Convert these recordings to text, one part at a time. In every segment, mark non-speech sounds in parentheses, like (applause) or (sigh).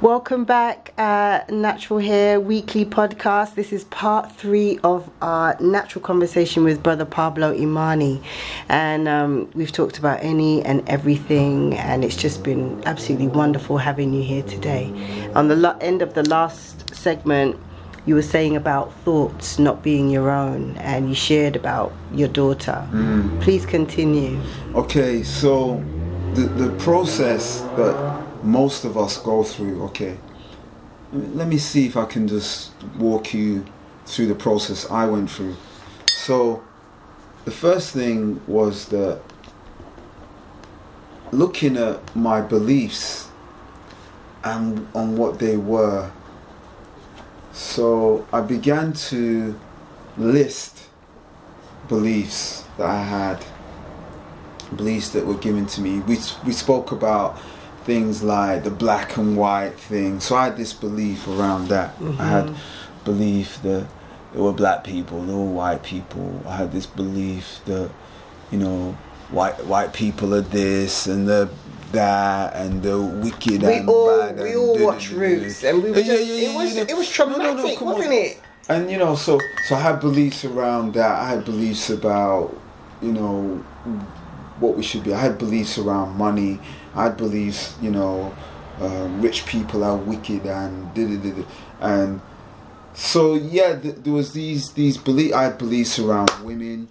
Welcome back, uh, Natural Hair Weekly Podcast. This is part three of our natural conversation with Brother Pablo Imani. And um, we've talked about any and everything, and it's just been absolutely wonderful having you here today. On the lo- end of the last segment, you were saying about thoughts not being your own, and you shared about your daughter. Mm. Please continue. Okay, so the the process that most of us go through. Okay, let me see if I can just walk you through the process I went through. So, the first thing was that looking at my beliefs and on what they were. So I began to list beliefs that I had, beliefs that were given to me. We we spoke about things like the black and white thing. So I had this belief around that. Mm-hmm. I had belief that there were black people, there were white people. I had this belief that, you know, white white people are this and the that and the wicked we and all, bad. We all watch Roots and we were just, it was it was traumatic, no, no, wasn't on. it? And you know, so so I had beliefs around that. I had beliefs about, you know, what we should be. I had beliefs around money. I believe, you know, um, rich people are wicked and did it, and so yeah, th- there was these these belief. I had beliefs around women.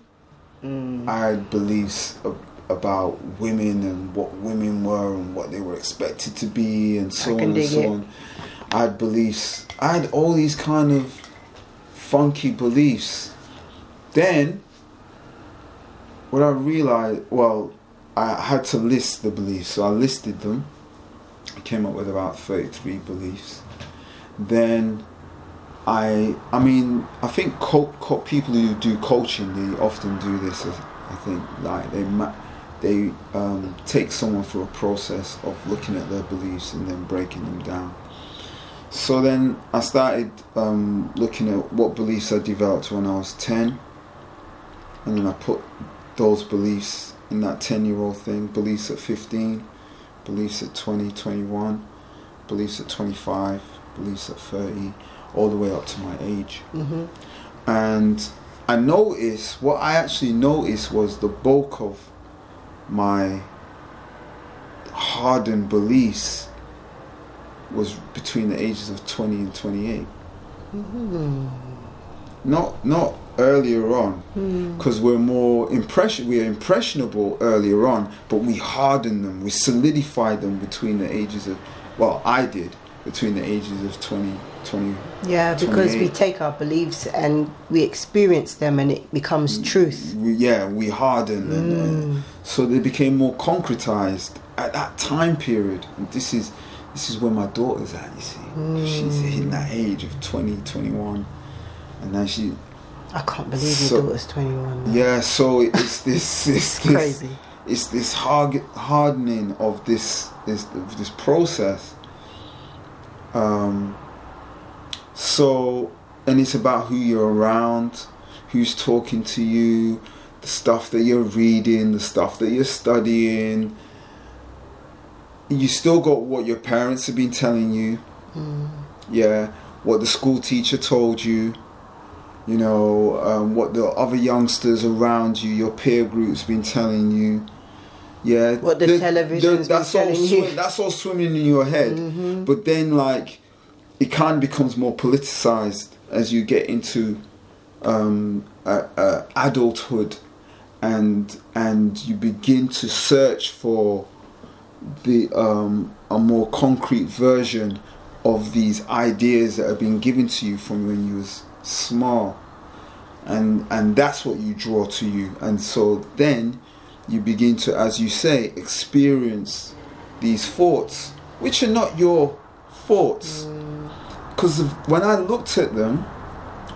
Mm. I had beliefs of, about women and what women were and what they were expected to be and so on and so it. on. I had beliefs. I had all these kind of funky beliefs. Then, what I realized, well, I had to list the beliefs, so I listed them. I came up with about 33 beliefs. Then I, I mean, I think co- co- people who do coaching, they often do this. I think like they ma- they um, take someone through a process of looking at their beliefs and then breaking them down. So then I started um, looking at what beliefs I developed when I was 10, and then I put those beliefs in that 10 year old thing beliefs at 15 beliefs at 20 21 beliefs at 25 beliefs at 30 all the way up to my age mm-hmm. and i noticed what i actually noticed was the bulk of my hardened beliefs was between the ages of 20 and 28 mm-hmm. not not earlier on. Because mm. we're more impression we are impressionable earlier on but we harden them we solidify them between the ages of well i did between the ages of 20 20 yeah because we take our beliefs and we experience them and it becomes mm, truth. we, yeah we harden mm. and, and, so they became more concretized at that time period. And this is this is where my daughter's at you see. She's in that age of 20 21 and now she I can't believe so, your daughter's 21. Yeah, so it's (laughs) this, it's, this crazy. It's this hard, hardening of this, this, this process. Um, so, and it's about who you're around, who's talking to you, the stuff that you're reading, the stuff that you're studying. You still got what your parents have been telling you. Mm. Yeah, what the school teacher told you you know, um, what the other youngsters around you, your peer groups been telling you. Yeah, what the, the television's the, that's telling you. That's all swimming in your head. Mm-hmm. But then, like, it kind of becomes more politicized as you get into um, uh, uh, adulthood, and and you begin to search for the um, a more concrete version of these ideas that have been given to you from when you was small and and that's what you draw to you. And so then you begin to as you say experience these thoughts which are not your thoughts. Because mm. when i looked at them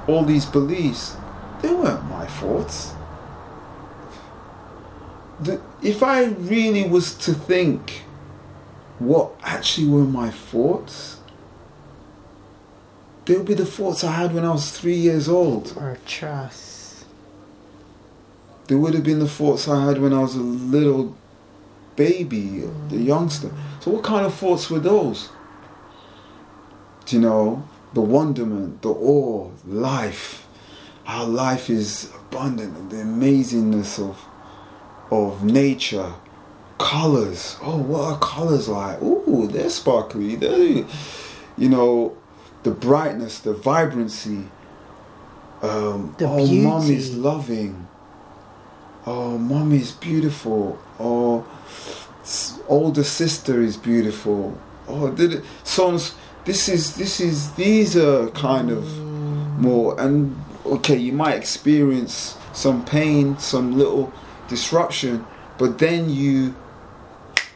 all these beliefs they weren't my thoughts. The, if i really was to think what actually were my thoughts they would be the thoughts I had when I was three years old. Or trust. They would have been the thoughts I had when I was a little baby, mm. the youngster. So, what kind of thoughts were those? Do you know, the wonderment, the awe, life, how life is abundant, the amazingness of of nature, colors. Oh, what are colors like? Ooh, they're sparkly. They're, you know, the brightness, the vibrancy. Um, The oh, beauty. is loving. Oh, mom is beautiful. Oh, s- older sister is beautiful. Oh, did it? Songs. This is this is these are kind of more and okay. You might experience some pain, some little disruption, but then you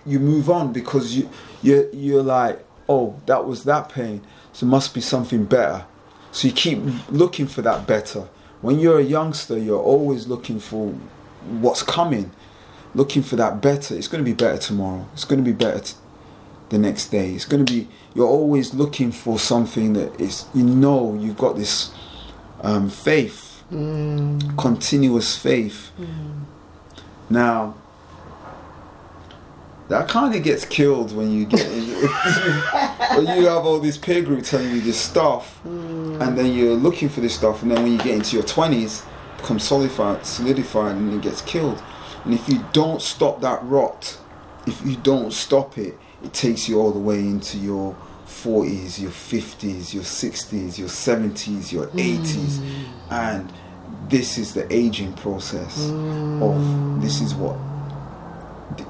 you move on because you you you're like, oh, that was that pain, so must be something better. So you keep looking for that better. When you're a youngster, you're always looking for what's coming, looking for that better. It's going to be better tomorrow. It's going to be better t- the next day. It's going to be. You're always looking for something that is. You know, you've got this um, faith, continuous faith. Now, that kind of gets killed when you get in, (laughs) when you have all these peer group telling you this stuff, hmm. and then you're looking for this stuff, and then when you get into your twenties, becomes solidified, solidified, and it gets killed. And if you don't stop that rot, if you don't stop it, it takes you all the way into your 40s, your 50s, your 60s, your 70s, your 80s, hmm. and this is the aging process of this is what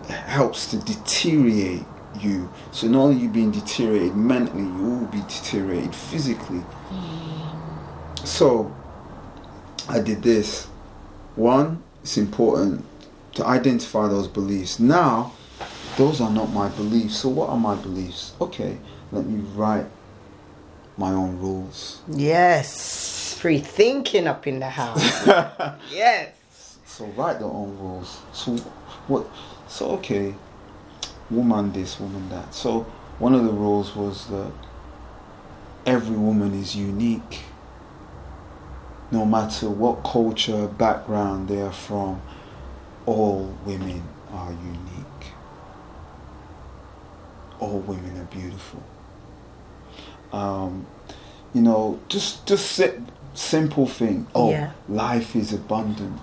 helps to deteriorate you. So not only you being deteriorated mentally, you will be deteriorated physically. So I did this. One, it's important to identify those beliefs. Now, those are not my beliefs. So what are my beliefs? Okay, let me write my own rules. Yes. Free thinking up in the house. (laughs) yes. So write their own rules. So what? So okay, woman this, woman that. So one of the rules was that every woman is unique. No matter what culture, background they are from, all women are unique. All women are beautiful. Um, you know, just just simple thing. Oh, Yeah. life is abundant.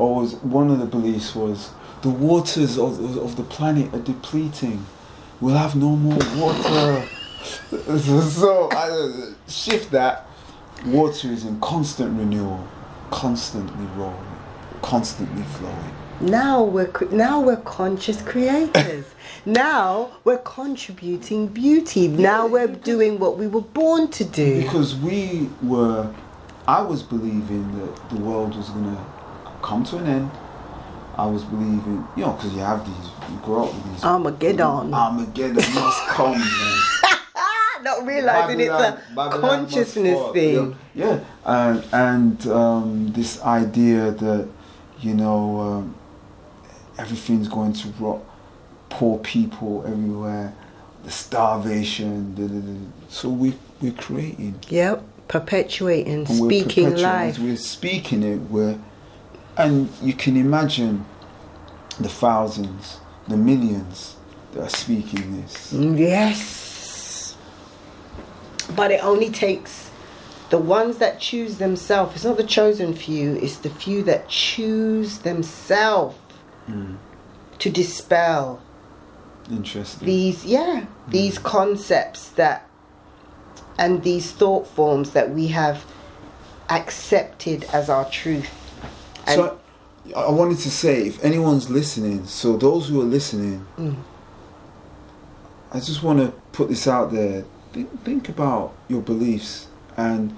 Or was one of the beliefs was the waters of, of the planet are depleting. We'll have no more water. (laughs) so I uh, shift that. Water is in constant renewal, constantly rolling, constantly flowing. Now we're now we're conscious creators. (laughs) now we're contributing beauty. Now we're doing what we were born to do. Because we were, I was believing that the world was gonna come to an end. I was believing, you know, because you have these, you grow up with these. Armageddon. Armageddon must come, man. (laughs) Not realizing it's a Babylon consciousness thing. Yeah, yeah. and and um, this idea that you know um, everything's going to rot, poor people everywhere, the starvation. Da, da, da. So we we're creating, Yep, perpetuating, and we're speaking perpetuating life. We're speaking it. We're and you can imagine the thousands, the millions that are speaking this. Yes. But it only takes the ones that choose themselves. It's not the chosen few, it's the few that choose themselves Mm. to dispel Interesting. these, yeah, these concepts that and these thought forms that we have accepted as our truth. And so I I wanted to say, if anyone's listening, so those who are listening, Mm. I just want to put this out there. Think, think about your beliefs and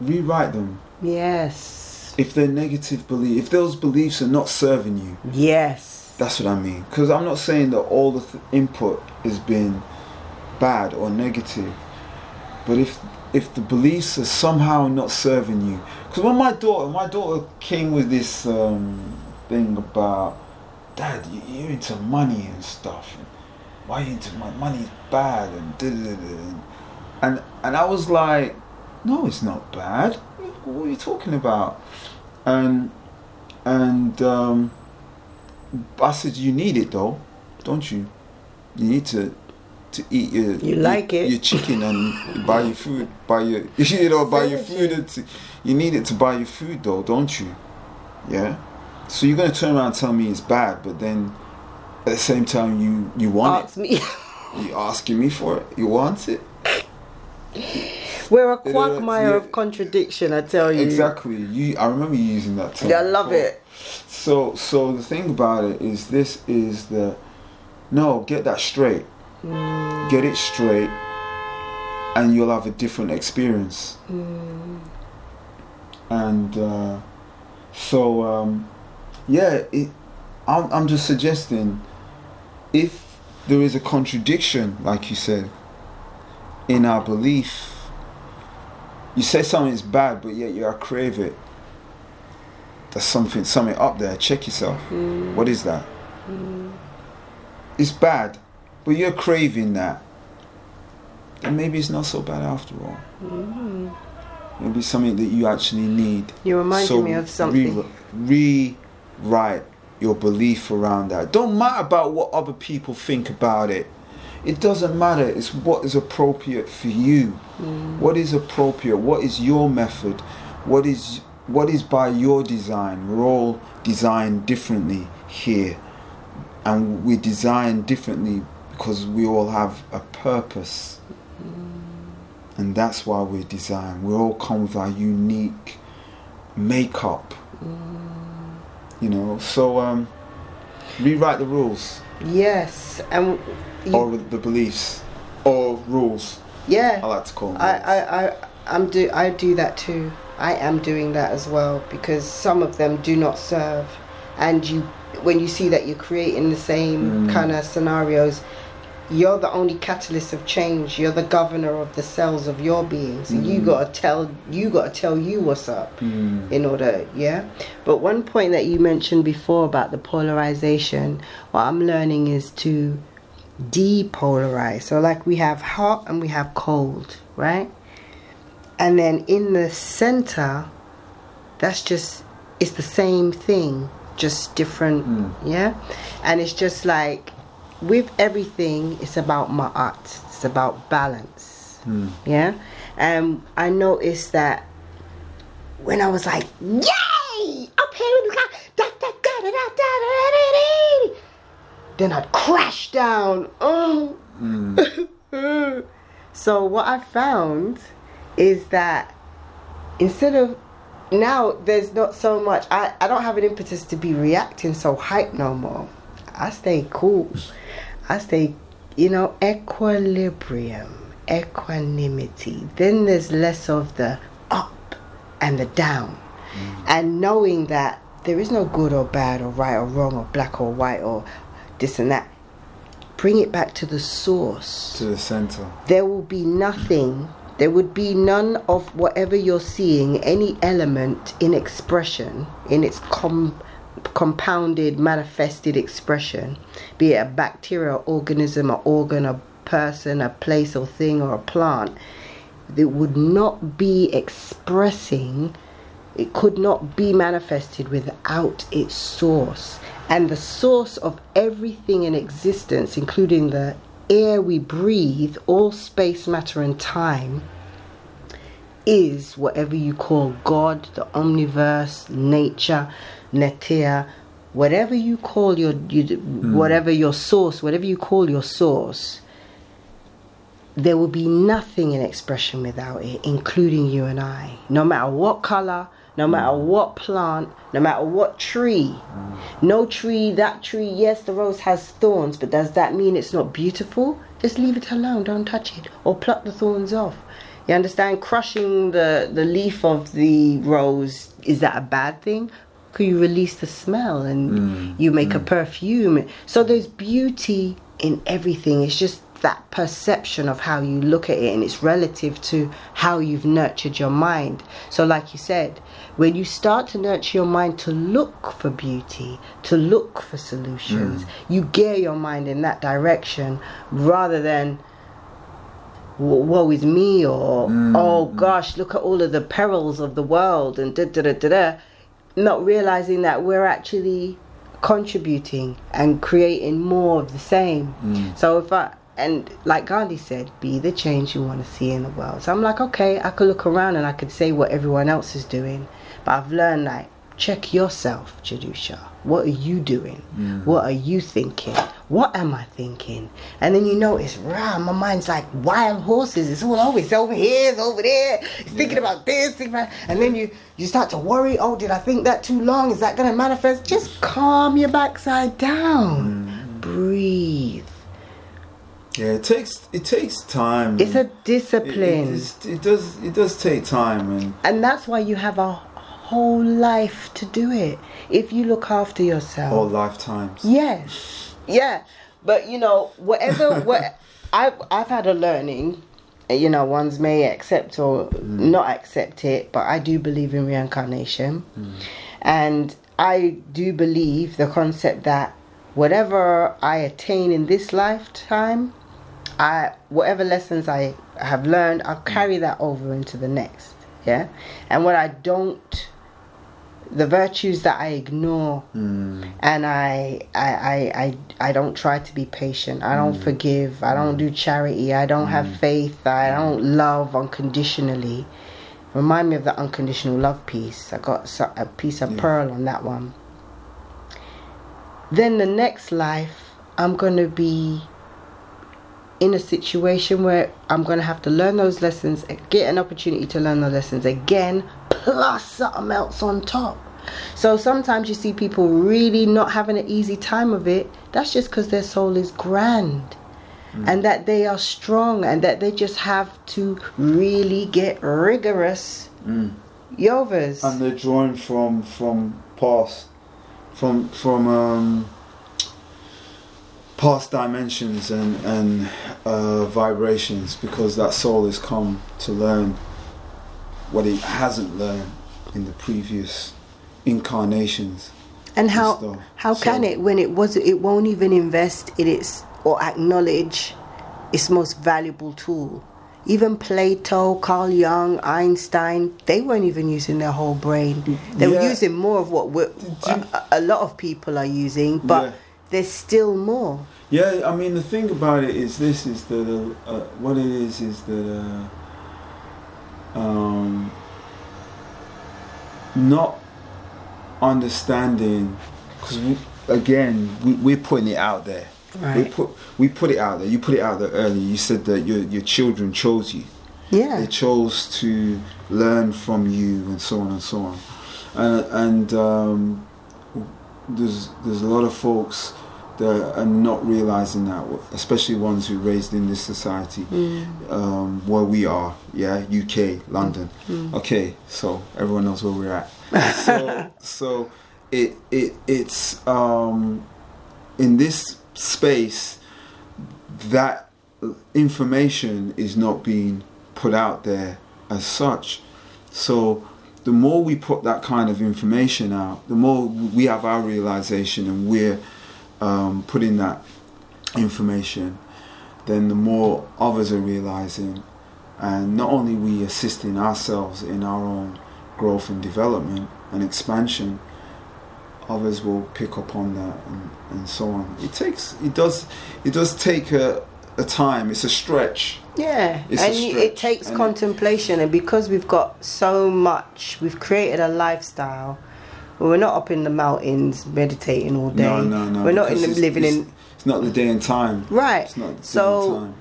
rewrite them. yes. If they're negative beliefs, if those beliefs are not serving you, Yes. that's what I mean. Because I'm not saying that all the th- input has been bad or negative, but if if the beliefs are somehow not serving you, because when my daughter, my daughter came with this um, thing about, Dad, you- you're into money and stuff. And why are you into money? Money's bad and da da da. da." And and I was like, no, it's not bad. What are you talking about? And and um, I said, you need it though, don't you? You need to to eat your You like your, it. your chicken and buy your food, buy your (laughs) you know buy your food. you need it to buy your food though, don't you? Yeah. So you're gonna turn around and tell me it's bad, but then at the same time you you want Ask me. it. (laughs) You asking me for it. You want it. We're a quagmire yeah. of contradiction, I tell you. Exactly. You. I remember you using that term. Yeah, I love before. it. So so the thing about it is this is the no get that straight. Mm. Get it straight, and you'll have a different experience. Mm. And uh, so um, yeah, it, I'm I'm just suggesting if there is a contradiction, like you said, in our belief. You say something is bad, but yet you are crave it. There's something something up there. Check yourself. What is that? It's bad, but you're craving that. And maybe it's not so bad after all. Mm-hmm. Maybe something that you actually need. You reminded So me of something. Re- rewrite your belief around that. Don't matter about what other people think about it. It doesn't matter. It's what is appropriate for you. Mm. What is appropriate? What is your method? What is what is by your design? We're all designed differently here, and we design differently because we all have a purpose, and that's why we're designed. We all come with our unique makeup. You know, so um, rewrite the rules Yes, and you, or the beliefs or rules. yeah, I like to call them. I. I, I, I'm do, I do that too. I am doing that as well because some of them do not serve, and you, when you see that you're creating the same Mm. kind of scenarios, you're the only catalyst of change. You're the governor of the cells of your being. So you Mm. gotta tell, you gotta tell you what's up Mm. in order, yeah. But one point that you mentioned before about the polarization, what I'm learning is to depolarize. So, like we have hot and we have cold, right? And then in the center, that's just it's the same thing, just different, Mm. yeah. And it's just like with everything, it's about ma'at. It's about balance, Mm. yeah. And I noticed that when I was like, "Yay, up here in the sky," da, da, da, da, da, da, da, da, da, then I'd crash down. Oh. Mm. so what I found is that instead of now there's not so much I, I don't have an impetus to be reacting so hype no more. I stay cool. I stay you know, equilibrium, equanimity. Then there's less of the up and the down. Mm. And knowing that there is no good or bad or right or wrong or black or white or this and that. Bring it back to the source To the center. there will be nothing there would be none of whatever you're seeing any element in expression in its com- compounded manifested expression be it a bacterial organism an organ a person a place or thing or a plant that would not be expressing it could not be manifested without its source. And the source of everything in existence, including the air we breathe, all space, matter, and time, is whatever you call God, the omniverse, nature, netia, whatever you call your, you, hmm. whatever your source, whatever you call your source. There will be nothing in expression without it, including you and I. No matter what color, no hmm. matter what plant, no matter what tree. Hmm. No tree, that tree, yes, the rose has thorns, but does that mean it's not beautiful? Just leave it alone, don't touch it, or pluck the thorns off. You understand? Crushing the, the leaf of the rose, is that a bad thing? Could you release the smell and mm, you make a mm. perfume? So there's beauty in everything. It's just that perception of how you look at it and it's relative to how you've nurtured your mind. So, like you said, when you start to nurture your mind to look for beauty, to look for solutions, mm. you gear your mind in that direction rather than "Wo- woe is me or oh gosh look at all of the perils of the world and da da da da da not realizing that we're actually contributing and creating more of the same so if i and like Gandhi said, be the change you want to see in the world. So I'm like, okay, I could look around and I could say what everyone else is doing, but I've learned like check yourself, Jadusha. What are you doing? Mm. What are you thinking? What am I thinking? And then you notice, rah, my mind's like wild horses. It's all over. It's over here, it's over there. It's thinking Yeah. about this, thinking about and then you you start to worry, oh, did I think that too long? Is that gonna manifest? Just calm your backside down. Mm. Breathe. Yeah, it takes it takes time. It's a It- it, discipline. it does it does take time and and that's why you have a whole life to do it. If you look after yourself. all lifetimes. Yes. Yeah. But you know, whatever (laughs) what I've I've had a learning. You know, ones may accept or not accept it, but I do believe in reincarnation. Hmm. And I do believe the concept that whatever I attain in this lifetime, I whatever lessons I have learned, I'll hmm. carry that over into the next. Yeah? And what I don't the virtues that I ignore Mm. and I, I I I I don't try to be patient. I don't mm. forgive. I don't do mm. charity. I don't have mm. faith. I don't love unconditionally. Remind me of the unconditional love piece. I got a piece of Yeah. pearl on that one. Then the next life, I'm gonna be in a situation where I'm gonna have to learn those lessons, get an opportunity to learn the lessons again, plus something else on top. So sometimes you see people really not having an easy time of it. That's just because their soul is grand. And that they are strong, and that they just have to really get rigorous yovas. And they're drawing from from past from from um past dimensions and and uh, vibrations because that soul has come to learn what it hasn't learned in the previous incarnations. And how stuff. how can it when it was it won't even invest in its or acknowledge its most valuable tool? Even Plato, Carl Jung, Einstein, they weren't even using their whole brain. They were using more of what a, a lot of people are using, but Yeah. There's still more. Yeah, I mean the thing about it is this is that uh, uh, what it is is that uh, um, not understanding because we, again we, we're putting it out there. Right. We put we put it out there. You put it out there earlier. You said that your your children chose you. Yeah. They chose to learn from you and so on and so on. And, and um, there's there's a lot of folks that are not realizing that, especially ones who raised in this society Mm. um, where we are, yeah, UK, London. Okay, so everyone knows where we're at. (laughs) so so it it it's um, in this space that information is not being put out there as such. So the more we put that kind of information out, the more we have our realization and we're um, putting that information, then the more others are realizing. And not only we assisting ourselves in our own growth and development and expansion, others will pick up on that and, and so on. It takes, it does, it does take a, a time. It's a stretch. Yeah, It's and you- it takes and contemplation, and because we've got so much, we've created a lifestyle. We're not up in the mountains meditating all day. No, no, no. We're not in the it's- living it's, in It's not the day and time. right. It's not the So day and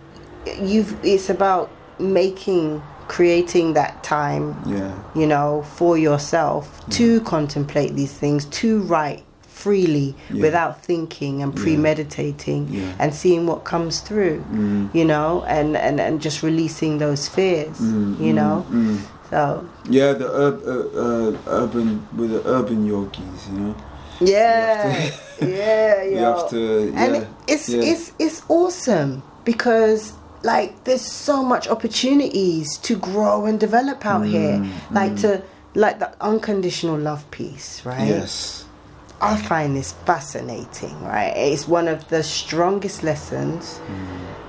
time. you've. It's about making, creating that time. Yeah. You know, for yourself to contemplate these things, to write freely Yeah. without thinking and premeditating Yeah. and seeing what comes through. Mm. You know, and and and just releasing those fears. Mm, you mm, know. mm. So Yeah, the ur- uh, uh, urban with the urban yogis, you know. yeah, You yeah, You have to, (laughs) (laughs) yeah. and it- it's yeah. it's it's awesome because like there's so much opportunities to grow and develop out here. Like to like the unconditional love piece, right? Yes. I find this fascinating, right? It's one of the strongest lessons,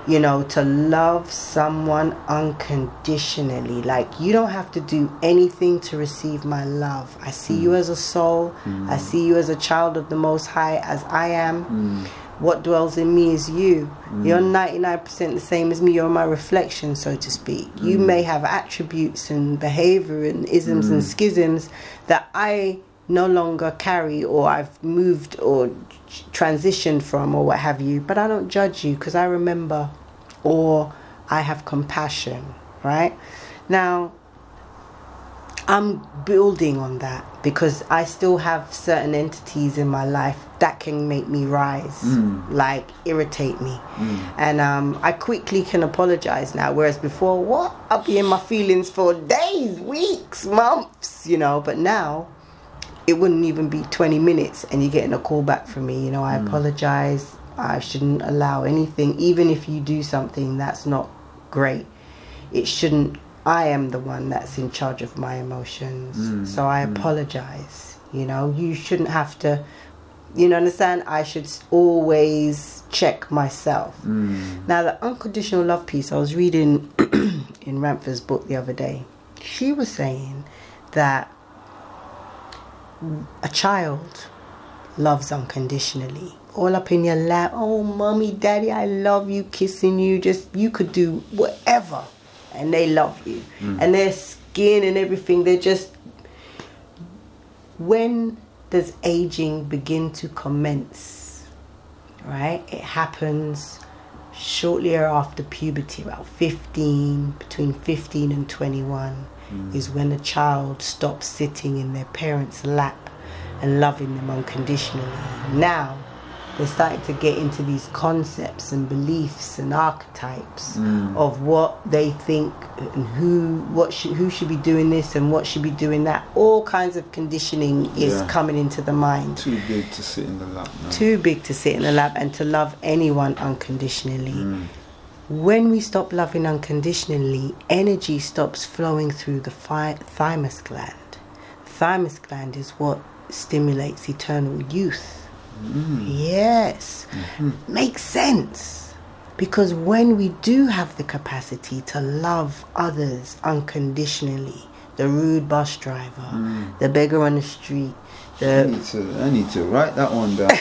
you know, to love someone unconditionally. Like, you don't have to do anything to receive my love. I see you as a soul, I see you as a child of the Most High, as I am. what dwells in me is you. Mm. You're 99% the same as me. You're my reflection, so to speak. You Mm. may have attributes and behavior and isms and Mm. schisms that I no longer carry or I've moved or transitioned from or what have you, but I don't judge you because I remember or I have compassion, right? Now, I'm building on that because I still have certain entities in my life that can make me rise, Mm. like irritate me. Mm. And um, I quickly can apologize now, whereas before, what? I'll be in my feelings for days, weeks, months, you know. But now, it wouldn't even be 20 minutes and you're getting a call back from me. You know, I apologize. I shouldn't allow anything, even if you do something that's not great. It shouldn't. I am the one that's in charge of my emotions. Mm, So I mm. apologize. You know, you shouldn't have to. You know, understand? I should always check myself. Mm. Now, the unconditional love piece, I was reading (clears throat) in Ramtha's book the other day. She was saying that a child loves unconditionally. All up in your lap, oh, mommy, daddy, I love you, kissing you. Just, you could do whatever, and they love you. Mm. And their skin and everything, they're just. When does aging begin to commence? Right? It happens shortly after puberty, about 15, between 15 and 21, is when a child stops sitting in their parents' lap and loving them unconditionally. Now, they're starting to get into these concepts and beliefs and archetypes Mm. of what they think and who what should, who should be doing this and what should be doing that. All kinds of conditioning is Yeah. coming into the mind Too big to sit in the lap now. too big to sit in a lab and to love anyone unconditionally. Mm. When we stop loving unconditionally, energy stops flowing through the thymus gland. Thymus gland is what stimulates eternal youth. Mm. Yes, makes sense. Because when we do have the capacity to love others unconditionally, the rude bus driver, Mm. the beggar on the street, I need to. I need to write that one down.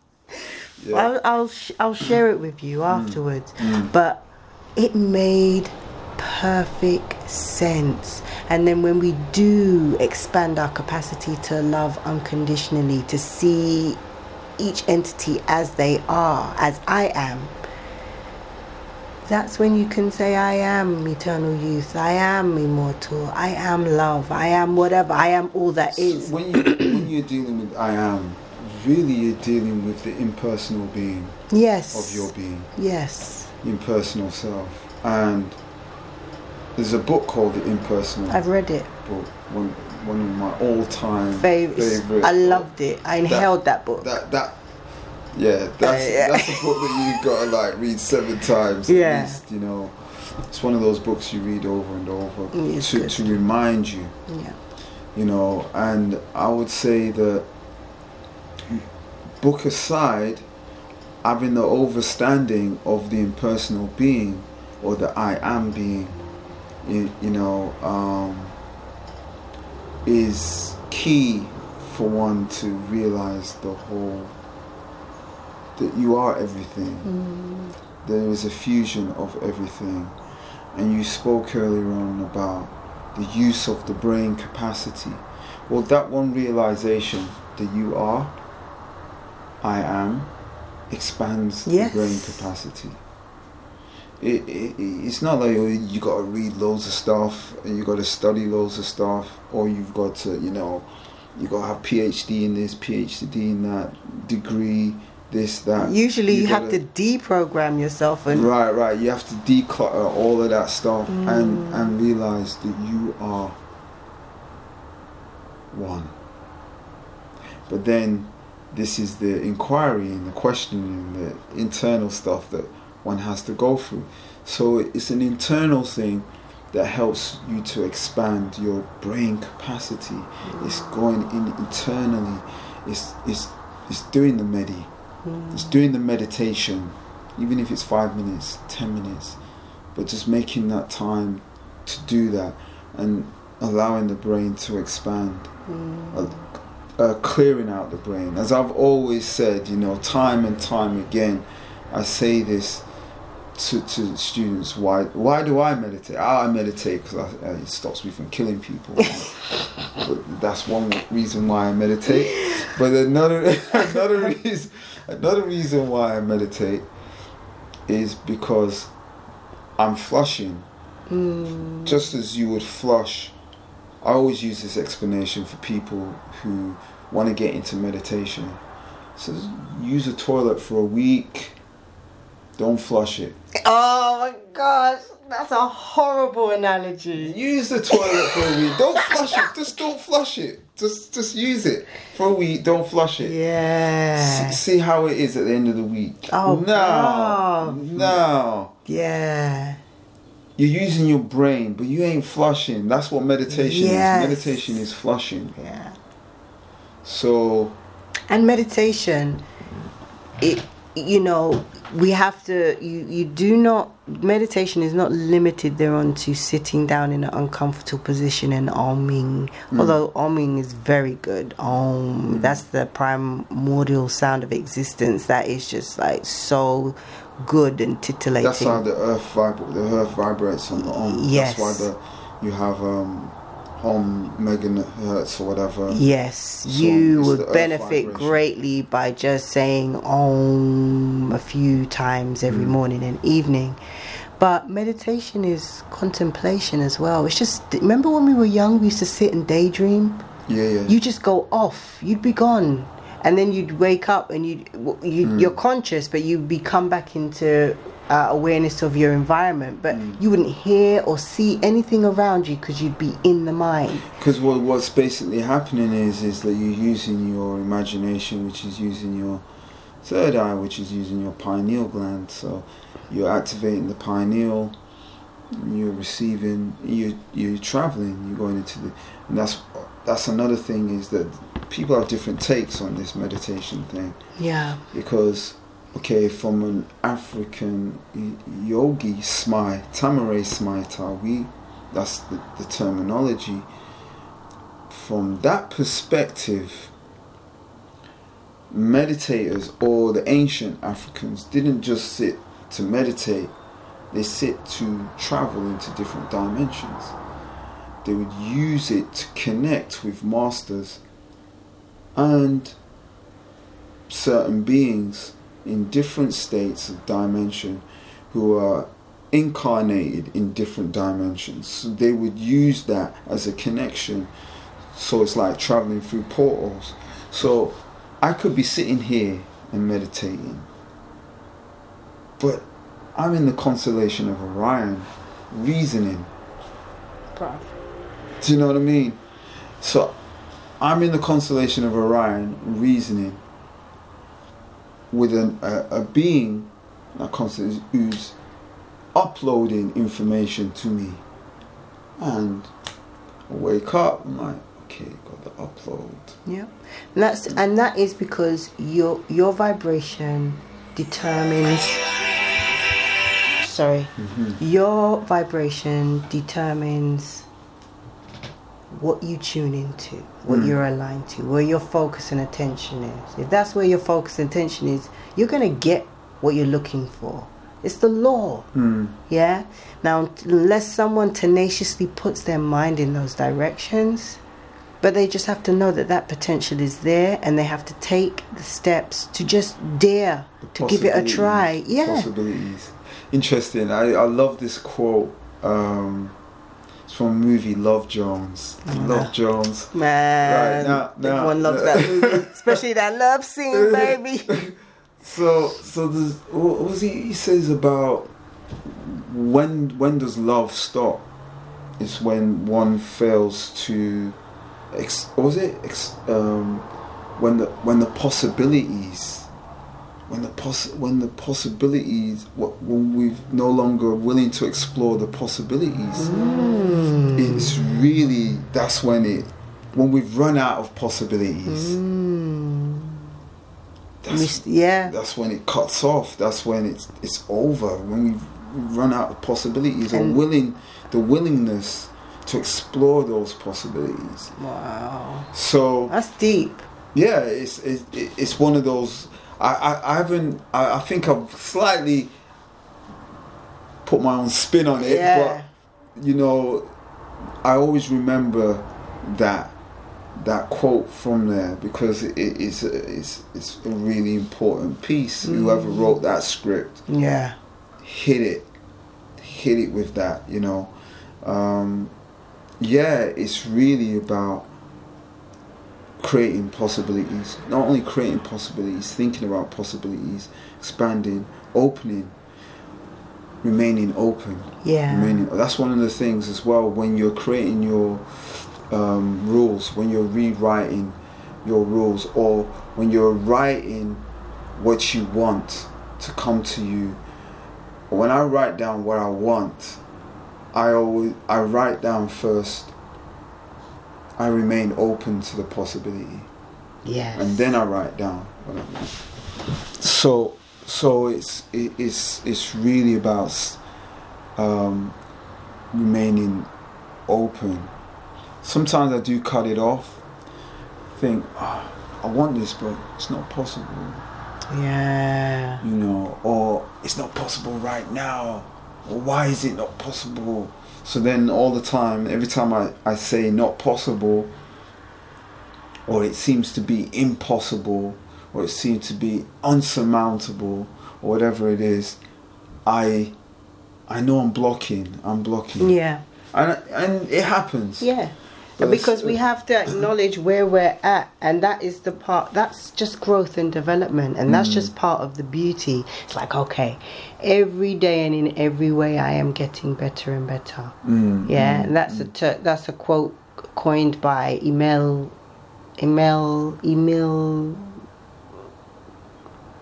(laughs) Yeah. I'll I'll, sh- I'll share it with you afterwards. Mm. But it made perfect sense. And then when we do expand our capacity to love unconditionally, to see each entity as they are, as I am, that's when you can say, I am eternal youth, I am immortal, I am love, I am whatever, I am all that So is. when you when you're dealing with I am, really you're dealing with the impersonal being Yes. of your being, Yes. impersonal self. And there's a book called The Impersonal I've read it. Book, one one of my all-time Fav- favorite. I loved it. I inhaled that, book. that that. Yeah, that's Uh, (laughs) yeah. that's a book that you've got to like read seven times Yeah. at least. You know, it's one of those books you read over and over it's to good. to remind you. yeah. you know and i would say that book aside having the overstanding of the impersonal being or the i am being you, you know um, is key for one to realize the whole that you are everything. There is a fusion of everything. And you spoke earlier on about the use of the brain capacity. Well, that one realization that you are, I am, expands Yes. the brain capacity. It, it, it's not like you got to read loads of stuff and you got to study loads of stuff, or you've got to, you know, you got to have PhD in this, PhD in that, degree, this, that. Usually you, have gotta- to deprogram yourself and Right, right. You have to declutter all of that stuff Mm. and and realize that you are one. But then this is the inquiry and the questioning, the internal stuff that one has to go through. So it's an internal thing that helps you to expand your brain capacity. It's going in internally. It's it's it's doing the medi. It's doing the meditation, even if it's five minutes, ten minutes, but just making that time to do that and allowing the brain to expand. Uh, uh, clearing out the brain. As I've always said, you know, time and time again, I say this to, to students. Why why do I meditate? I meditate because uh, it stops me from killing people. (laughs) but that's one reason why I meditate. But another (laughs) another reason another reason why I meditate is because I'm flushing. Mm. Just as you would flush, I always use this explanation for people who want to get into meditation. So use a toilet for a week. Don't flush it. Oh my gosh, that's a horrible analogy. Use the toilet for a week. Don't flush it. Just don't flush it. Just just use it for a week. Don't flush it. Yeah. S- see how it is at the end of the week. Oh, no, no. Yeah. You're using your brain, but you ain't flushing. That's what meditation Yes. is. Meditation is flushing. Yeah. So And meditation, it you know, we have to you you do not meditation is not limited thereon to sitting down in an uncomfortable position and oming. Mm. Although oming is very good. Om mm-hmm. that's the primordial sound of existence that is just like so good and titillating. that's how the earth vib- the earth vibrates on the om. Yes. That's why the you have um om megahertz or whatever. Yes, So you would benefit greatly by just saying Om a few times every Mm. morning and evening. But meditation is contemplation as well. It's just remember when we were young, we used to sit and daydream. Yeah, yeah. You just go off. You'd be gone, and then you'd wake up and you you Mm. you're conscious, but you'd be come back into uh, awareness of your environment. But Mm. you wouldn't hear or see anything around you because you'd be in the mind. Because what, what's basically happening is is that you're using your imagination, which is using your third eye, which is using your pineal gland. So you're activating the pineal. You're receiving. You you're traveling. You're going into the. And that's that's another thing is that people have different takes on this meditation thing. Yeah. because okay from an african yogi smai tamare smita we that's the, the terminology. From that perspective meditators or the ancient africans didn't just sit to meditate they sit to travel into different dimensions they would use it to connect with masters and certain beings in different states of dimension who are incarnated in different dimensions. So they would use that as a connection. So it's like traveling through portals. So I could be sitting here and meditating, but I'm in the constellation of Orion, reasoning. Do you know what I mean? So I'm in the constellation of Orion, reasoning with an, a, a being, that constellation who's uploading information to me, and I wake up. I'm like, okay, got the upload. Yeah, and that's and that is because your your vibration determines. Sorry, Mhm. your vibration determines what you tune into, what Mm. you're aligned to, where your focus and attention is. If that's where your focus and attention is, you're gonna get what you're looking for. It's the law. Mm. Yeah. Now, unless someone tenaciously puts their mind in those directions, but they just have to know that that potential is there, and they have to take the steps to just dare to give it a try. Yeah. Possibilities. Interesting. I, I love this quote. Um, it's from a movie Love Jones. Love Jones. Man, Right, now- now- everyone loves that movie, (laughs) especially that love scene, baby. (laughs) So, so there's, what was he? He says about when when does love stop? It's when one fails to, ex, what was it? Ex, um, when the when the possibilities, when the poss when the possibilities, when we're no longer willing to explore the possibilities, it's really that's when it when we've run out of possibilities. Mm. That's yeah. that's when it cuts off. That's when it's it's over. When we run out of possibilities or willing, the willingness to explore those possibilities. Wow. So That's deep. yeah, it's it's, it's one of those. I, I, I haven't. I, I think I've slightly put my own spin on it, Yeah. but you know, I always remember that that quote from there because it is it's it's a really important piece. Whoever wrote that script Yeah. hit it, hit it with that. You know, um, yeah, it's really about creating possibilities. Not only creating possibilities, thinking about possibilities, expanding, opening, remaining open. Yeah. Remaining. That's one of the things as well when you're creating your um, rules, when you're rewriting your rules, or when you're writing what you want to come to you. When I write down what I want, I always I write down first. I remain open to the possibility Yes. and then I write down what I want. So, so it's it, it's it's really about um, remaining open. Sometimes I do cut it off. Think, "Ah, I want this, but it's not possible. yeah. You know, or it's not possible right now. Or why is it not possible? So then all the time, every time I, I say not possible, or it seems to be impossible, or it seems to be unsurmountable, or whatever it is, I I know I'm blocking. I'm blocking. Yeah. And and it happens. Yeah. Because we have to acknowledge where we're at and that is the part that's just growth and development and that's just part of the beauty. It's like okay every day and in every way i am getting better and better. Mm, yeah mm, and that's a ter- that's a quote coined by emil emil emil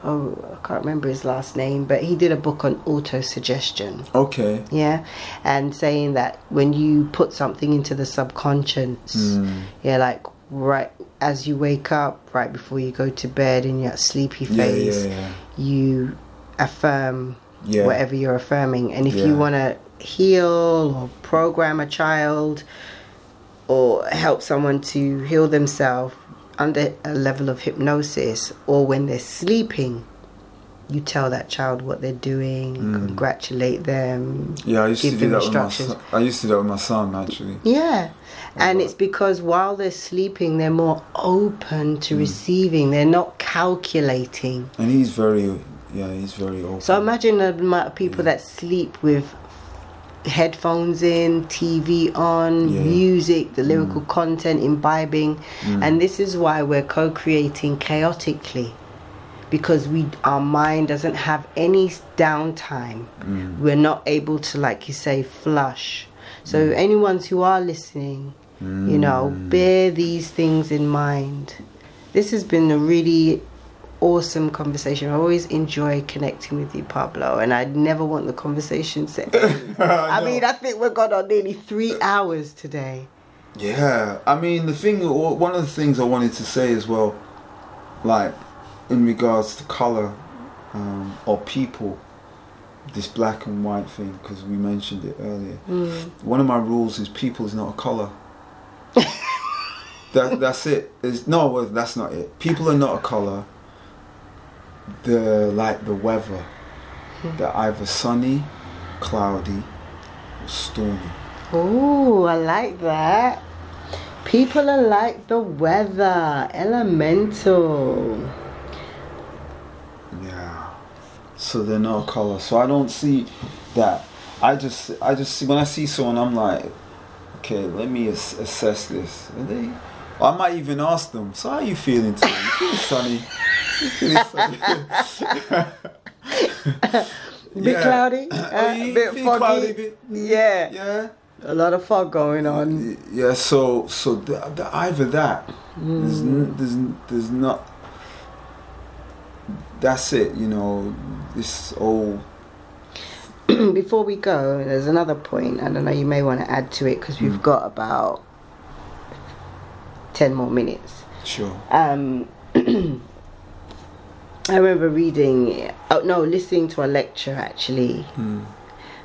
oh i can't remember his last name but he did a book on auto suggestion Okay. yeah and saying that when you put something into the subconscious Mm. yeah like right as you wake up right before you go to bed in your sleepy Yeah, phase yeah, yeah. you affirm Yeah. whatever you're affirming and if Yeah. you want to heal or program a child or help someone to heal themselves under a level of hypnosis or when they're sleeping you tell that child what they're doing mm. congratulate them Yeah, I used to do that with my son. I used to do that with my son actually. Yeah. And it's because while they're sleeping, they're more open to mm. receiving. They're not calculating. And he's very yeah, he's very open. So imagine the amount of people that sleep with headphones in, TV on, Yeah. music, the lyrical content imbibing. Mm. And this is why we're co-creating chaotically. Because we our mind doesn't have any downtime. Mm. We're not able to like you say flush. So Mm. anyone's who are listening, you know, bear these things in mind. This has been a really awesome conversation. I always enjoy connecting with you, Pablo, and I never want the conversation to end. (laughs) I mean, I think we've got on nearly three hours today. Yeah, I mean the thing. One of the things I wanted to say as well, like in regards to color um, or people, this black and white thing, because we mentioned it earlier. One of my rules is people is not a color. (laughs) that that's it. It's, no, well, that's not it. People are not a color. They're like the weather. They're either sunny, cloudy, or stormy. Oh, I like that. People are like the weather, elemental. Yeah. So they're not color. So I don't see that. I just, I just see when I see someone, I'm like, okay, let me ass- assess this. And they, I might even ask them. So how are you feeling today? You feeling sunny? You feeling sunny? (laughs) Bit Yeah. cloudy, (clears throat) Oh, uh, you bit foggy. cloudy, bit- Yeah. Yeah. a lot of fog going on. Yeah. So, so the, the, either that. There's, n- there's, n- there's not. That's it. You know, this all (clears throat) Before we go, there's another point. I don't know. You may want to add to it because we've got about ten more minutes. Sure. Um, (clears throat) I remember reading, oh no, listening to a lecture actually Mm.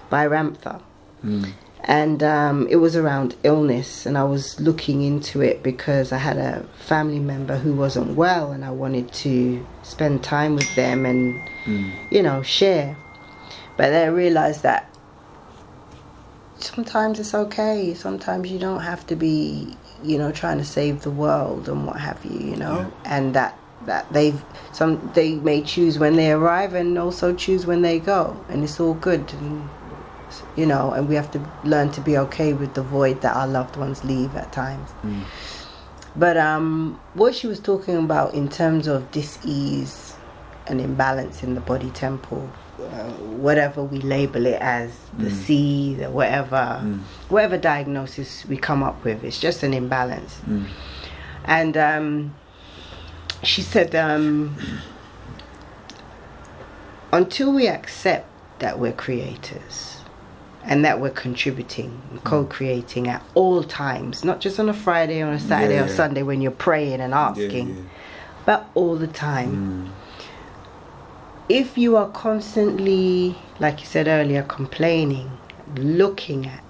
by Ramtha, Mm. and um, it was around illness and i was looking into it because i had a family member who wasn't well and i wanted to spend time with them and you know share but then i realized that sometimes it's okay sometimes you don't have to be you know trying to save the world and what have you you know? And that that they've some they may choose when they arrive and also choose when they go. And it's all good. And you know and we have to learn to be okay with the void that our loved ones leave at times. But um what she was talking about in terms of dis-ease and imbalance in the body temple uh, whatever we label it as the C, the whatever whatever diagnosis we come up with it's just an imbalance. And um she said um until we accept that we're creators and that we're contributing and co-creating at all times not just on a friday on a saturday Yeah, or sunday when you're praying and asking yeah. but all the time if you are constantly like you said earlier complaining looking at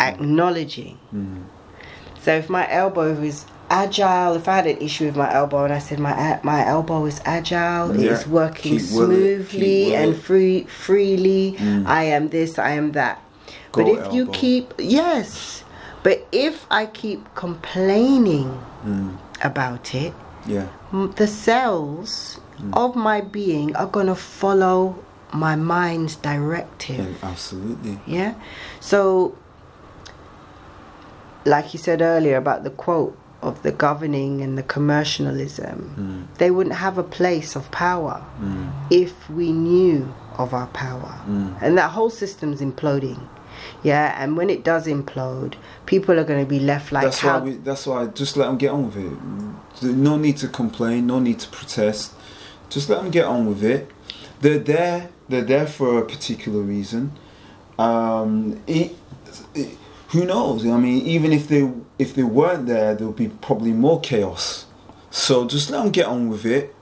acknowledging so if my elbow is agile, if I had an issue with my elbow and I said my my elbow is agile, Yeah, it's working keep it, smoothly and. Mm. free freely. I am this, I am that. but Go if you keep yes, but if I keep complaining Mm. about it, Yeah. the cells Mm. of my being are gonna follow my mind's directive. yeah. Absolutely. Yeah. So, like you said earlier about the quote of the governing and the commercialism, mm. they wouldn't have a place of power mm. if we knew of our power. Mm. And that whole system's imploding. Yeah, and when it does implode, people are going to be left like that's how why. We, that's why. Just let them get on with it. No need to complain. No need to protest. Just let them get on with it. They're there. They're there for a particular reason. Um, it, it- who knows? I mean, even if they if they weren't there, there would be probably more chaos. So just let them get on with it.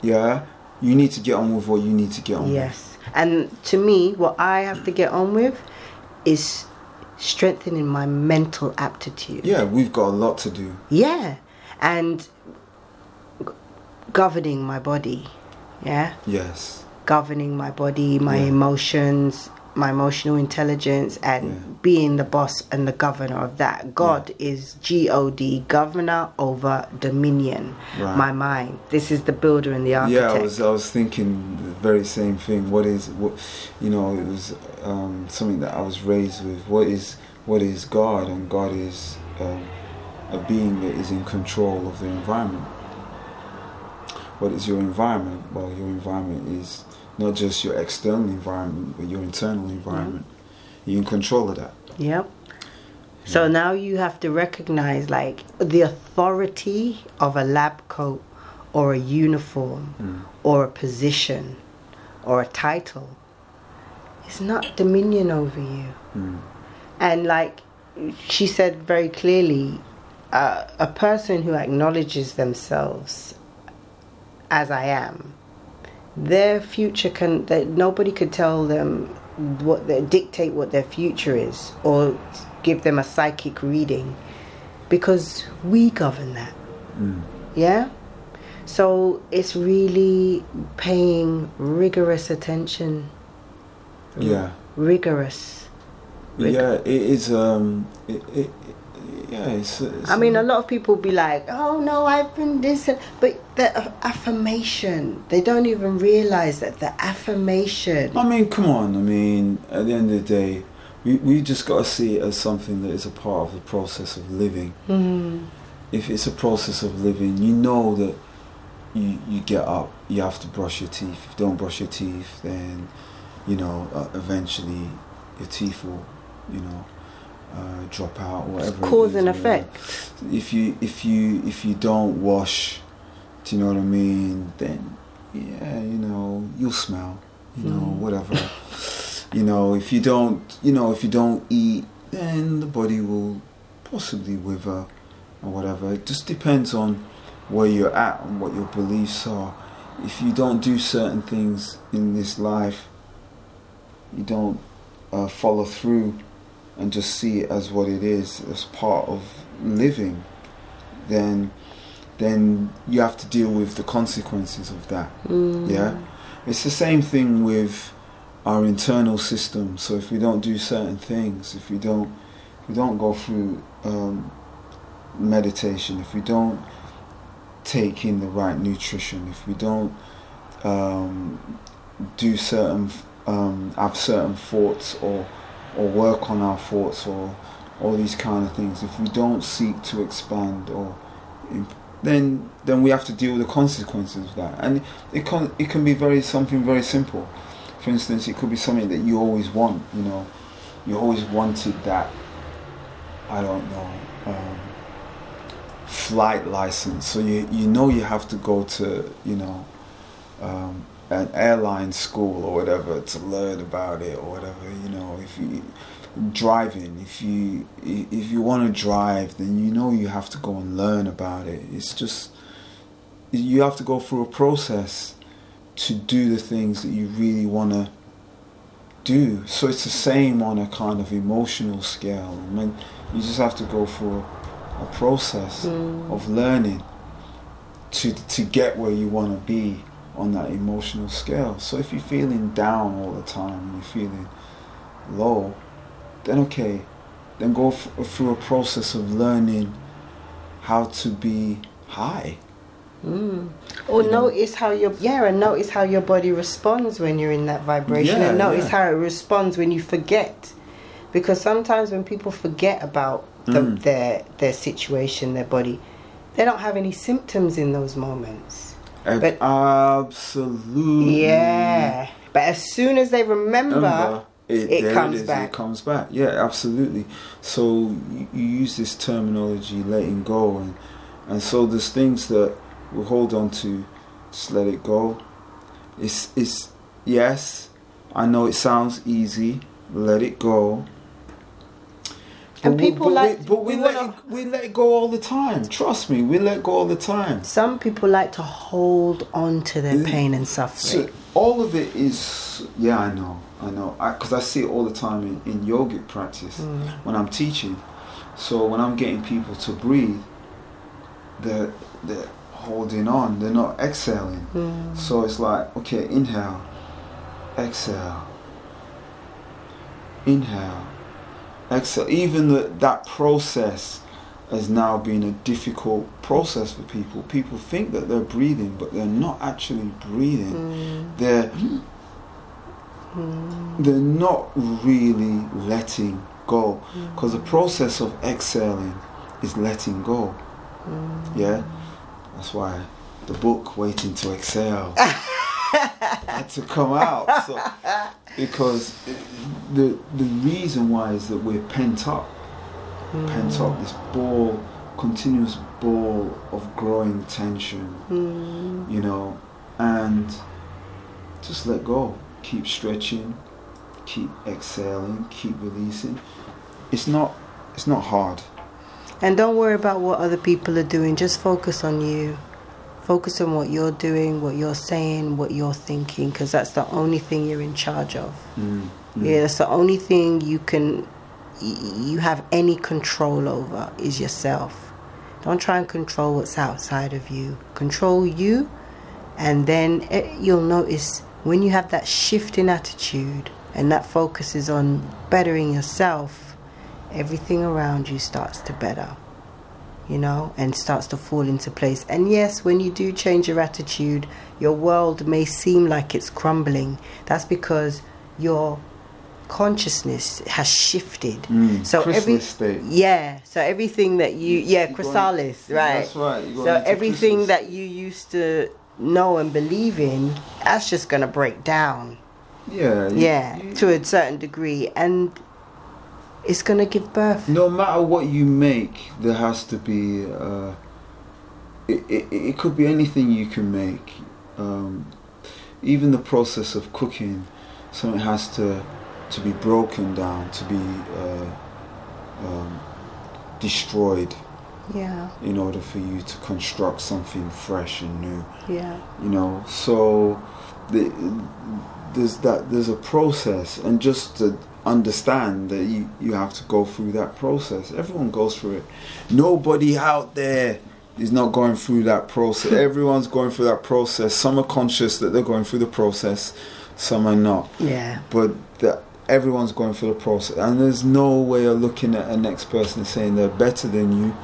Yeah, you need to get on with what you need to get on with. Yes. And to me, what I have to get on with is strengthening my mental aptitude. Yeah, we've got a lot to do. Yeah. And governing my body. Yeah. Yes. Governing my body, my Yeah. emotions, my emotional intelligence, and Yeah. being the boss and the governor of that. God is G O D, governor over dominion. Right. My mind. This is the builder and the architect. Yeah, I was I was thinking the very same thing. What is what you know? It was um, something that I was raised with. What is what is God? And God is um, a being that is in control of the environment. What is your environment? Well, your environment is not just your external environment, but your internal environment. You're in control of that. Yep. So now you have to recognize like the authority of a lab coat or a uniform or a position or a title is not dominion over you. And like she said very clearly, uh, a person who acknowledges themselves as I am, their future can that nobody could tell them what they dictate what their future is or give them a psychic reading because we govern that. Yeah? So it's really paying rigorous attention. Yeah. Rigorous. Rig- Yeah, it is. Um, it, it- yeah, it's, it's. I mean, a lot of people be like, "Oh no, I've been this," but the affirmation, they don't even realize that the affirmation. I mean, come on. I mean, at the end of the day, we, we just got to see it as something that is a part of the process of living. Mm, If it's a process of living, you know that you, you get up, you have to brush your teeth. If you don't brush your teeth, then, you know, uh, eventually your teeth will, you know, uh, drop out or whatever. cause and effect. If you if you if you don't wash, do you know what I mean? Then yeah, you know you'll smell. You know Mm. whatever. you know if you don't you know if you don't eat, then the body will possibly wither or whatever. It just depends on where you're at and what your beliefs are. If you don't do certain things in this life, you don't uh, follow through and just see it as what it is, as part of living, then then you have to deal with the consequences of that. Mm. Yeah, it's the same thing with our internal system. So if we don't do certain things, if we don't, if we don't go through um, meditation, if we don't take in the right nutrition, if we don't um, do certain, um, have certain thoughts or or work on our thoughts or all these kind of things, if we don't seek to expand or imp- then then we have to deal with the consequences of that, and it can it can be very something very simple. For instance, it could be something that you always want. You know, you always wanted that. I don't know. Um, flight license so you you know you have to go to you know um, an airline school or whatever to learn about it or whatever you know if you driving if you if you want to drive then you know you have to go and learn about it. It's just you have to go through a process to do the things that you really want to do. So it's the same on a kind of emotional scale. I mean you just have to go through a process Mm. of learning to to get where you want to be on that emotional scale. So if you're feeling down all the time, and you're feeling low, then okay, then go f- through a process of learning how to be high. Mm. Or You know? notice how your yeah, and notice how your body responds when you're in that vibration, Yeah, and notice yeah. how it responds when you forget. Because sometimes when people forget about the, Mm. their their situation, their body, they don't have any symptoms in those moments. But- Absolutely. Yeah, but as soon as they remember, Remember, it, it comes it is, back. It comes back. Yeah, absolutely. So you, you use this terminology, letting go, and and so there's things that we hold on to, just let it go. It's it's yes, I know it sounds easy. Let it go. And But we- people but like- we, but we, we let wanna- it, we let it go all the time. Trust me, we let go all the time. some people like to hold on to their pain and suffering. So all of it is yeah I know I know because I, see it all the time in, in yogic practice Mm. when I'm teaching so when I'm getting people to breathe they're, they're holding on they're not exhaling Mm. so it's like okay inhale exhale inhale exhale even the, that process has now been a difficult process for people people think that they're breathing but they're not actually breathing Mm. they're Mm. they're not really letting go because the process of exhaling is letting go Mm. yeah that's why the book waiting to exhale (laughs) to come out so, because the the reason why is that we're pent up pent up this ball continuous ball of growing tension Mm. you know, and just let go. Keep stretching, keep exhaling, keep releasing. It's not it's not hard. And don't worry about what other people are doing. Just focus on you. Focus on what you're doing, what you're saying, what you're thinking, because that's the only thing you're in charge of. Mm, mm. Yeah, that's the only thing you can, you have any control over is yourself. Don't try and control what's outside of you. Control you, and then eh, you'll notice when you have that shift in attitude and that focus is on bettering yourself, everything around you starts to better. You know, and starts to fall into place. And yes, when you do change your attitude, your world may seem like it's crumbling. That's because your consciousness has shifted. Mm, So every state. yeah, so everything that you yeah, going- chrysalis, right? That's right. So everything chrysalis. that you used to know and believe in, that's just gonna break down. yeah, you- Yeah, you- to a certain degree, and it's gonna give birth. no matter what you make, there has to be. Uh, it, it, it could be anything you can make. Um, even the process of cooking, something has to to be broken down, to be uh, um, destroyed Yeah, in order for you to construct something fresh and new. yeah, You know, so the there's that there's a process, and just to understand that you you have to go through that process. Everyone goes through it. Nobody out there is not going through that process. Hmm. Everyone's going through that process. Some are conscious that they're going through the process, some are not. Yeah. But that everyone's going through the process, and there's no way of looking at a next person and saying they're better than you.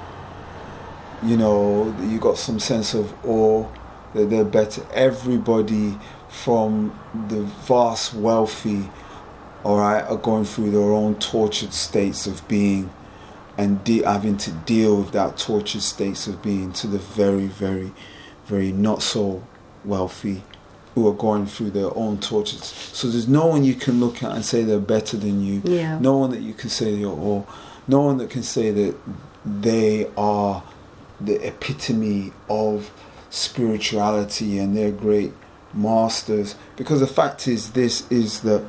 You know, you got some sense of awe that they're better. Everybody from the vast wealthy, all right, are going through their own tortured states of being and de- having to deal with that tortured states of being to the very, very, very not so wealthy who are going through their own tortures. So there's no one you can look at and say they're better than you. Yeah. No one that you can say you're all. No one that can say that they are the epitome of spirituality and they're great masters. Because the fact is, this is that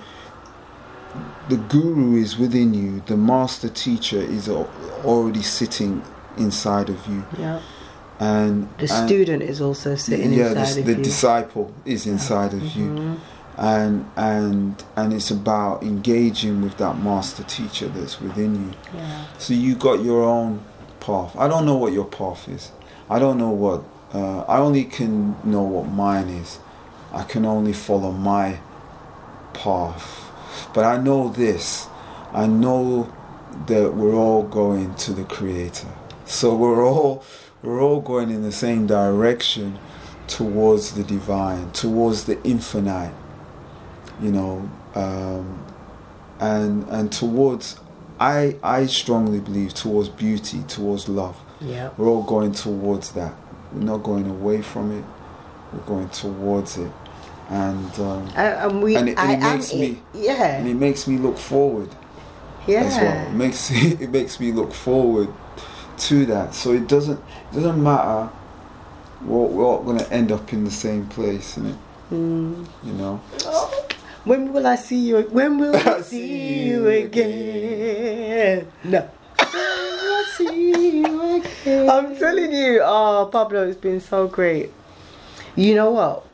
the guru is within you, the master teacher is already sitting inside of you. Yeah. And The and- student is also sitting yeah, the, the you. disciple is inside of you, Mhm. and and and it's about engaging with that master teacher that's within you. Yeah. So you got your own path. I don't know what your path is. I don't know what. Uh, I only can know what mine is. I can only follow my path. But I know this. I know that we're all going to the Creator. So we're all we're all going in the same direction towards the divine, towards the infinite. You know, um, and and towards I I strongly believe towards beauty, towards love. Yeah. We're all going towards that. We're not going away from it. We're going towards it, and um, I, and we, And it- and it am makes it. me- yeah, and it makes me look forward yeah. as well. It makes (laughs) it makes me look forward to that. So it doesn't it doesn't matter. We're, we're all going to end up in the same place, and Mm. you know. Oh, when will I see you? When will (laughs) I I see you you again? No. (laughs) I see you again? I'm telling you, oh, Pablo, it's been so great. You know what?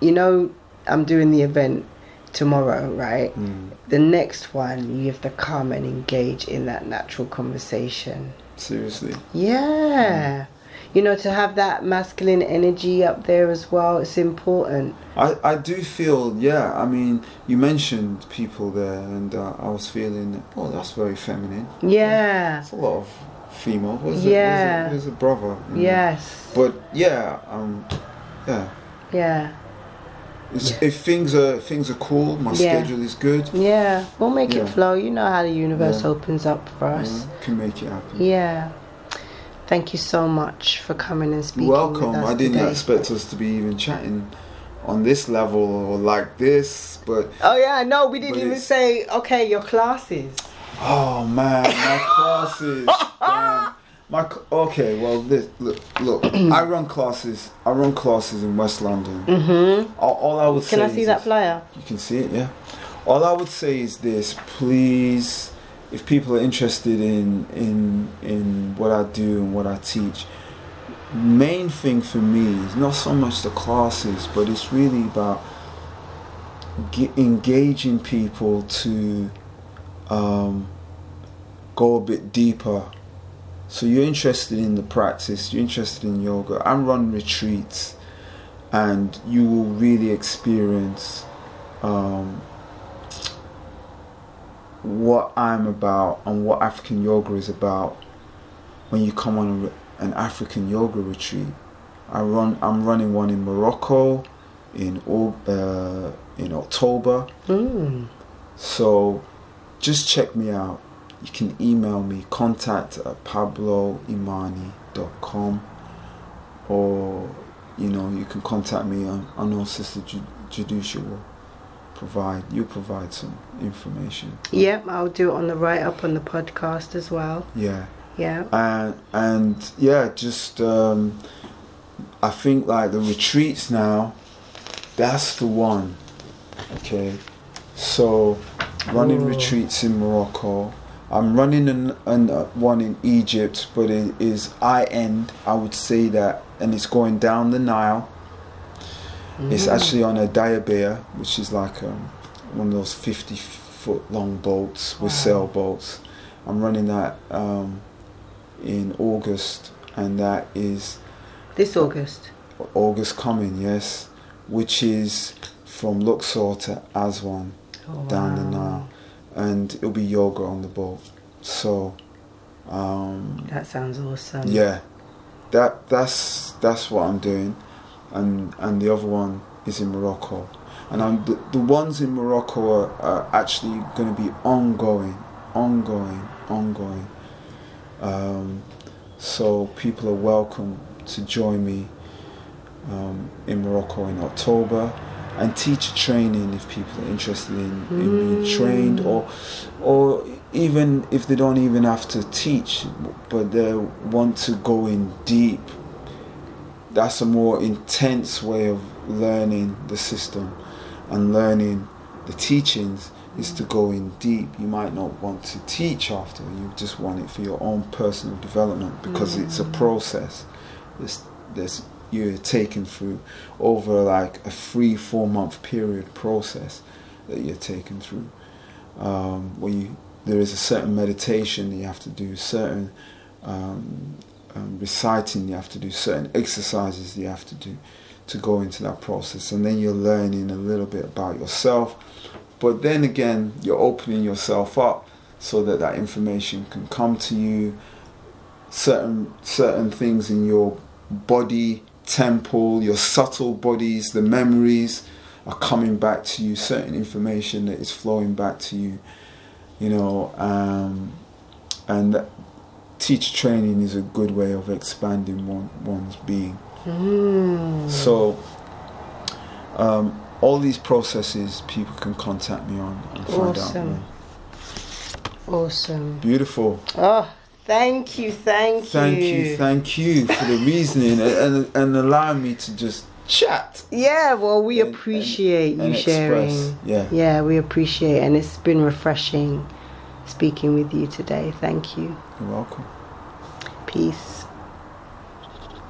You know, I'm doing the event tomorrow, right? Mm, The next one, you have to come and engage in that natural conversation. seriously. Yeah. You know, to have that masculine energy up there as well, it's important. I, I do feel, yeah, I mean, you mentioned people there, and uh, I was feeling, oh, that's very feminine. Yeah. It's a lot of female. Where's Yeah. A, where's, a, where's a brother? know? Yes. But yeah, um, yeah. Yeah. It's, If things are things are cool, my Yeah. schedule is good. Yeah. We'll make Yeah. it flow. You know how the universe Yeah. opens up for us. can make it happen. Yeah. Thank you so much for coming and speaking. Welcome. I didn't today. expect us to be even chatting on this level or like this, but Oh yeah, no, we didn't even say okay. Your classes. oh man, my (laughs) classes. My okay, well, this look, look. (clears throat) I run classes. I run classes in West London. Mm-hmm. All, all I would Can say I see is that this. flyer? You can see it, yeah. All I would say is this: please, if people are interested in in in what I do and what I teach, main thing for me is not so much the classes, but it's really about ge- engaging people to um, go a bit deeper. So you're interested in the practice, you're interested in yoga. I run retreats, and you will really experience um, what I'm about and what African yoga is about when you come on a, an African yoga retreat. I run. I'm running one in Morocco in uh, in October. Mm. So just check me out. You can email me contact at pabloimani.com or you know you can contact me on I know Sister Ju- Judusha will provide you provide some information. Yep, I'll do it on the write up on the podcast as well. Yeah. Yeah. and and yeah, just um, I think like the retreats now, that's the one. Okay, so running Ooh. retreats in Morocco. I'm running an, an, uh, one in Egypt, but it is I end. I would say that, and it's going down the Nile. It's actually on a dahabiya, which is like um, one of those 50 foot long boats with Wow. sailboats. I'm running that um, in August, and that is This August. August coming, yes, which is from Luxor to Aswan Oh, down the. Nile, and it'll be yoga on the boat. So, um, That sounds awesome. yeah, that that's that's what I'm doing, and and the other one is in Morocco, and I'm the, the ones in Morocco are, are actually going to be ongoing, ongoing, ongoing. Um, so people are welcome to join me um, in Morocco in October. And teacher training if people are interested in, in being trained, or or even if they don't even have to teach, but they want to go in deep. That's a more intense way of learning the system and learning the teachings is to go in deep. You might not want to teach after, you just want it for your own personal development because it's a mm. process. It's, there's, you're taken through over like a three, four month period process that you're taken through. Um, where you, there is a certain meditation you have to do, certain um, um, reciting you have to do, certain exercises you have to do to go into that process. And then you're learning a little bit about yourself. But then again, you're opening yourself up so that that information can come to you. Certain certain things in your body, temple, your subtle bodies, the memories are coming back to you. Certain information that is flowing back to you. You know, um, and that teacher training is a good way of expanding one, one's being. Mm. So, um, all these processes people can contact me on and find out Awesome. more. Awesome. Beautiful. Oh, thank you, thank you. Thank you, thank you for the reasoning and, and, and allowing me to just chat. Yeah, well, we and- appreciate and you sharing. express. Yeah. Yeah, we appreciate, and it's been refreshing speaking with you today. Thank you. You're welcome. Peace.